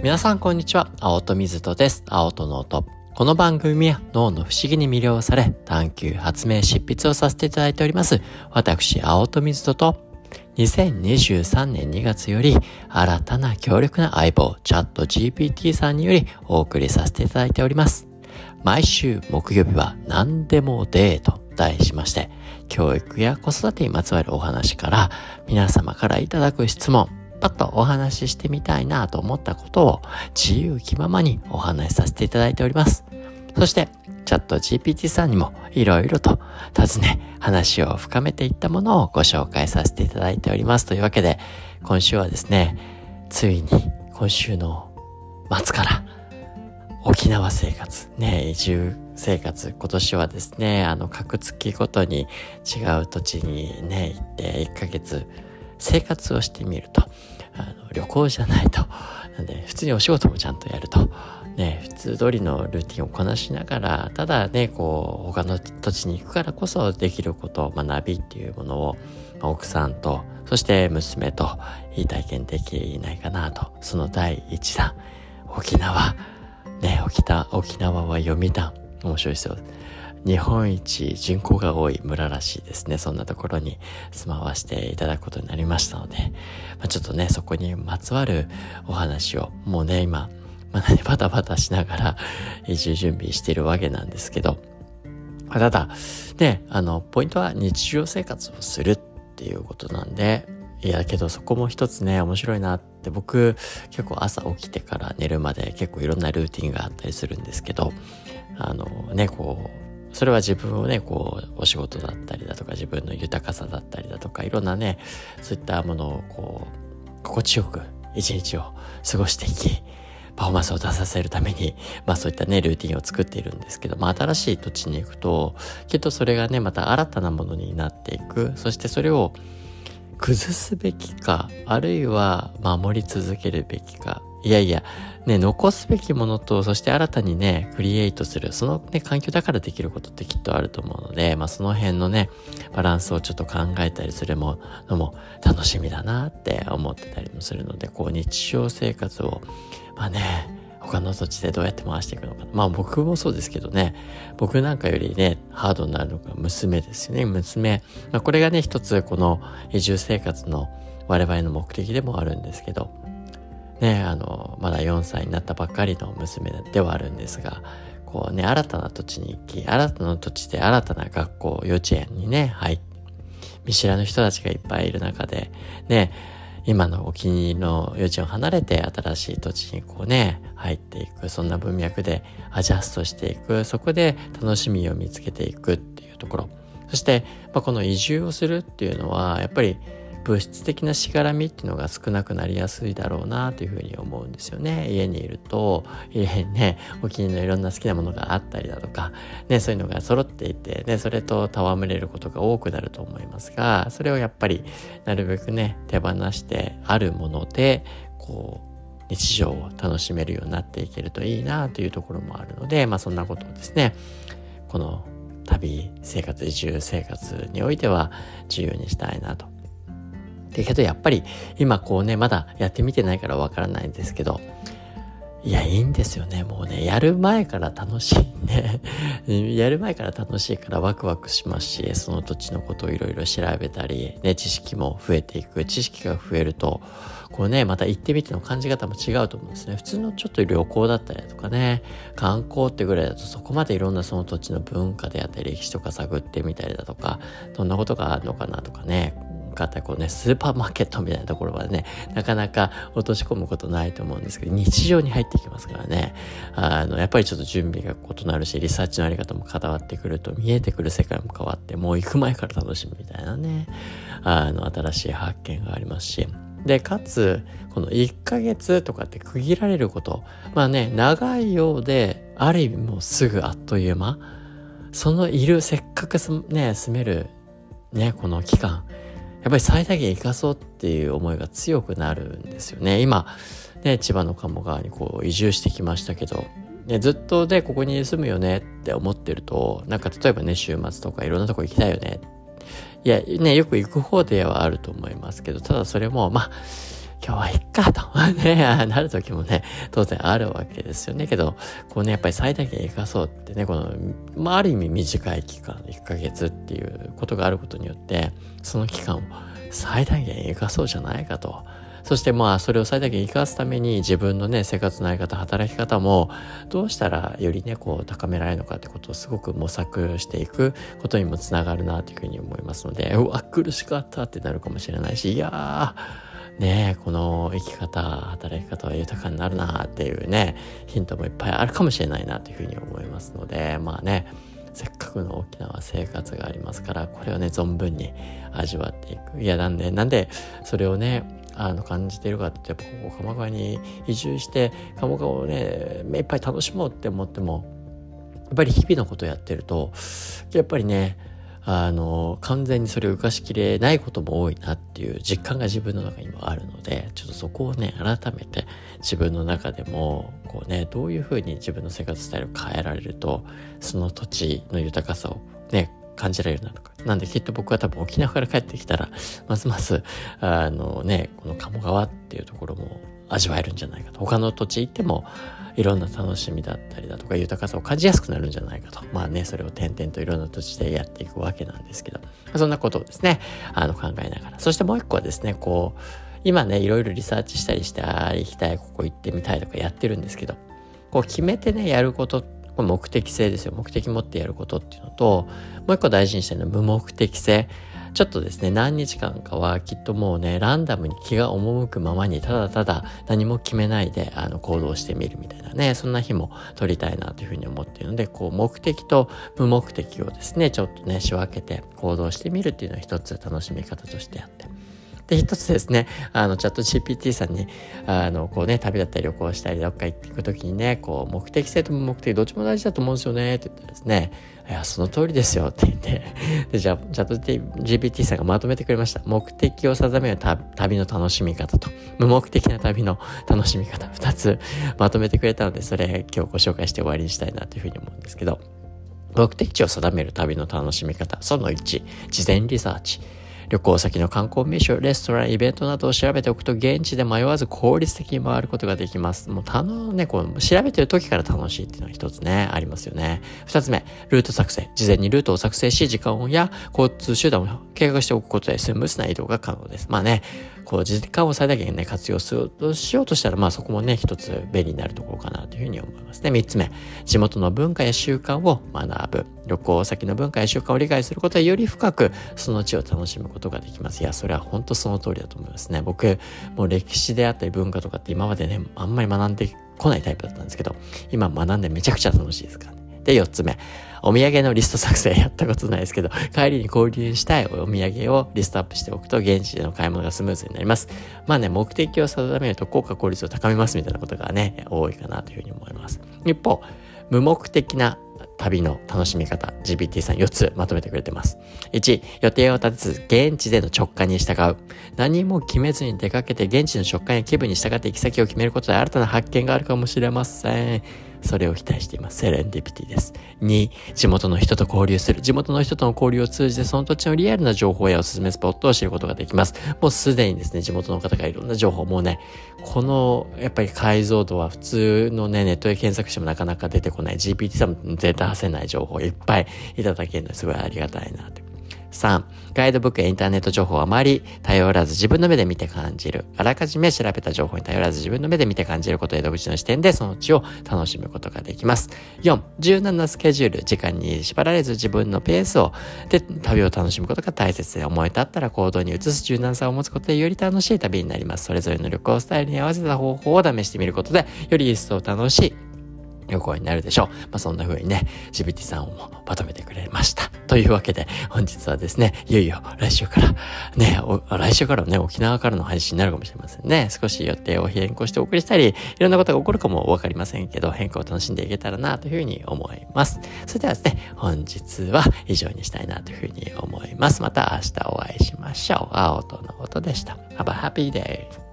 皆さんこんにちは。青戸水戸です。青戸の音。この番組は脳の不思議に魅了され、探求、発明、執筆をさせていただいております。私、青戸水戸と、2023年2月より新たな強力な相棒、チャット GPT さんによりお送りさせていただいております。毎週木曜日は何でもデート題しまして、教育や子育てにまつわるお話から皆様からいただく質問、パッとお話ししてみたいなと思ったことを自由気ままにお話しさせていただいております。そして、チャット GPT さんにもいろいろと尋ね、話を深めていったものをご紹介させていただいております。というわけで、今週はですね、ついに今週の末から沖縄生活、ね、移住生活、今年はですね、あの、各月ごとに違う土地にね、行って1ヶ月生活をしてみると、あの旅行じゃないと。なんで、普通にお仕事もちゃんとやると。ね、普通通りのルーティンをこなしながら、ただね、こう、他の土地に行くからこそできること、学びっていうものを、奥さんと、そして娘といい体験できないかなと。その第一弾。沖縄。ね、沖沖縄は読み団。面白いですよ。日本一人口が多い村らしいですね。そんなところに住まわせていただくことになりましたので、まあ、ちょっとね、そこにまつわるお話を、もうね、今、まだね、バタバタしながら 移住準備してるわけなんですけど、ま、ただ、ね、あの、ポイントは日常生活をするっていうことなんで、いや、けどそこも一つね、面白いなって僕結構朝起きてから寝るまで結構いろんなルーティンがあったりするんですけど、あのね、こう、それは自分をね、こう、お仕事だったりだとか、自分の豊かさだったりだとか、いろんなね、そういったものをこう、心地よく一日を過ごしていき、パフォーマンスを出させるために、まあそういったね、ルーティンを作っているんですけど、まあ新しい土地に行くと、きっとそれがね、また新たなものになっていく。そしてそれを崩すべきか、あるいは守り続けるべきか、いやいや、ね、残すべきものと、そして新たにね、クリエイトする、そのね、環境だからできることってきっとあると思うので、まあその辺のね、バランスをちょっと考えたりするものも楽しみだなって思ってたりもするので、こう日常生活を、まあね、他の土地でどうやって回していくのか。まあ僕もそうですけどね、僕なんかよりね、ハードになるのが娘ですよね、娘。まあこれがね、一つこの移住生活の我々の目的でもあるんですけど、ね、あの、まだ4歳になったばっかりの娘ではあるんですが、こうね、新たな土地に行き、新たな土地で新たな学校、幼稚園にね、入って、見知らぬ人たちがいっぱいいる中で、ね、今のお気に入りの幼稚園を離れて新しい土地にこうね、入っていく、そんな文脈でアジャストしていく、そこで楽しみを見つけていくっていうところ。そして、まあ、この移住をするっていうのは、やっぱり物質的なしがらみっていうのが少なくなりやすいだろうなというふうに思うんですよね。家にいると、家にね、お気に入りのいろんな好きなものがあったりだとか、ね、そういうのが揃っていて、ね、それと戯れることが多くなると思いますが、それをやっぱりなるべくね、手放してあるもので、こう、日常を楽しめるようになっていけるといいなというところもあるので、まあそんなことをですね、この旅生活、移住生活においては重要にしたいなとだけどやっぱり今こうね、まだやってみてないからわからないんですけど、いや、いいんですよね。もうね、やる前から楽しいね。やる前から楽しいからワクワクしますし、その土地のことをいろいろ調べたり、ね、知識も増えていく。知識が増えると、こうね、また行ってみての感じ方も違うと思うんですね。普通のちょっと旅行だったりとかね、観光ってぐらいだとそこまでいろんなその土地の文化であったり歴史とか探ってみたりだとか、どんなことがあるのかなとかね、方こうねスーパーマーケットみたいなところまでねなかなか落とし込むことないと思うんですけど日常に入ってきますからねあのやっぱりちょっと準備が異なるしリサーチのあり方も変わってくると見えてくる世界も変わってもう行く前から楽しむみたいなねあの新しい発見がありますしで、かつ、この1ヶ月とかって区切られること。まあね、長いようで、ある意味もうすぐあっという間。そのいる、せっかくね、住める、ね、この期間。やっぱり最大限生かそうっていう思いが強くなるんですよね。今、ね、千葉の鴨川にこう移住してきましたけど、ね、ずっとね、ここに住むよねって思ってると、なんか例えばね、週末とかいろんなとこ行きたいよね。いや、ね、よく行く方ではあると思いますけど、ただそれも、まあ、今日はいっかと、ね、なる時もね、当然あるわけですよね。けど、こうね、やっぱり最大限生かそうってね、この、まあ、ある意味短い期間、1ヶ月っていうことがあることによって、その期間を最大限生かそうじゃないかと。そしてまあそれを最大限生かすために自分のね生活のあり方働き方もどうしたらよりねこう高められるのかってことをすごく模索していくことにもつながるなというふうに思いますのでうわ苦しかったってなるかもしれないしいやーねこの生き方働き方は豊かになるなっていうねヒントもいっぱいあるかもしれないなというふうに思いますのでまあねせっかくの沖縄生活がありますからこれをね存分に味わっていく。いやなんでなんでそれをねあの感じてるかってやっぱここ鎌川に移住して鴨川をね目いっぱい楽しもうって思ってもやっぱり日々のことやってるとやっぱりねあの完全にそれを浮かしきれないことも多いなっていう実感が自分の中にもあるのでちょっとそこをね改めて自分の中でもこうねどういうふうに自分の生活スタイルを変えられるとその土地の豊かさをね感じられるなるか。なんできっと僕は多分沖縄から帰ってきたら、ますます、あのね、この鴨川っていうところも味わえるんじゃないかと。他の土地行っても、いろんな楽しみだったりだとか豊かさを感じやすくなるんじゃないかと。まあね、それを点々といろんな土地でやっていくわけなんですけど、そんなことをですね、あの考えながら。そしてもう一個はですね、こう、今ね、いろいろリサーチしたりして、ああ、行きたい、ここ行ってみたいとかやってるんですけど、こう決めてね、やることこれ目的性ですよ。目的持ってやることっていうのと、もう一個大事にしてるのは無目的性。ちょっとですね、何日間かはきっともうね、ランダムに気が赴くままに、ただただ何も決めないで、あの、行動してみるみたいなね、そんな日も撮りたいなというふうに思っているので、こう、目的と無目的をですね、ちょっとね、仕分けて行動してみるっていうのは一つ楽しみ方としてあって。で、一つですね、あの、チャット GPT さんに、あの、こうね、旅だったり旅行したり、どっか行っていくときにね、こう、目的性と目的、どっちも大事だと思うんですよね、って言ったらですね、いや、その通りですよ、って言って、で、じゃあ、チャット GPT さんがまとめてくれました。目的を定める旅の楽しみ方と、無目的な旅の楽しみ方、二つまとめてくれたので、それ今日ご紹介して終わりにしたいなというふうに思うんですけど、目的地を定める旅の楽しみ方、その1、事前リサーチ。旅行先の観光名所、レストラン、イベントなどを調べておくと現地で迷わず効率的に回ることができます。もうたのね、こう調べてる時から楽しいっていうのは一つね、ありますよね。二つ目、ルート作成。事前にルートを作成し、時間や交通手段を計画しておくことでスムーズな移動が可能です。まあね、こう時間を最大限ね、活用しようとしようとしたら、まあそこもね、一つ便利になるところかなというふうに思いますね。三つ目、地元の文化や習慣を学ぶ。旅行先の文化や習慣を理解することでより深くその地を楽しむことができます。いや、それは本当その通りだと思いますね。僕、もう歴史であったり文化とかって今までね、あんまり学んでこないタイプだったんですけど、今学んでめちゃくちゃ楽しいですからね。で、4つ目。お土産のリスト作成やったことないですけど、帰りに購入したいお土産をリストアップしておくと、現地での買い物がスムーズになります。まあね、目的を定めると効果効率を高めますみたいなことがね、多いかなというふうに思います。一方、無目的な旅の楽しみ方、GPT さん4つまとめてくれてます。1、予定を立てず、現地での直感に従う。何も決めずに出かけて、現地の直感や気分に従って行き先を決めることで新たな発見があるかもしれません。それを期待しています。セレンディピティです。2、地元の人と交流する。地元の人との交流を通じてその土地のリアルな情報やおすすめスポットを知ることができます。もうすでにですね、地元の方がいろんな情報、もうね、このやっぱり解像度は普通のね、ネットで検索してもなかなか出てこない GPT さんも絶対出せない情報いっぱいいただけるのですごいありがたいなと3、ガイドブックやインターネット情報はあまり頼らず自分の目で見て感じる。あらかじめ調べた情報に頼らず自分の目で見て感じることで独自の視点でその地を楽しむことができます。4、柔軟なスケジュール。時間に縛られず自分のペースをで旅を楽しむことが大切で思い立ったら行動に移す柔軟さを持つことでより楽しい旅になります。それぞれの旅行スタイルに合わせた方法を試してみることでより一層楽しい旅行になるでしょう。まあ、そんな風にね、ジビティさんをまとめてくれました。というわけで、本日はですね、いよいよ来週から、ね、来週からね、沖縄からの配信になるかもしれませんね。少し予定を変更してお送りしたり、いろんなことが起こるかもわかりませんけど、変化を楽しんでいけたらなというふうに思います。それではですね、本日は以上にしたいなというふうに思います。また明日お会いしましょう。青との音でした。Have a happy day!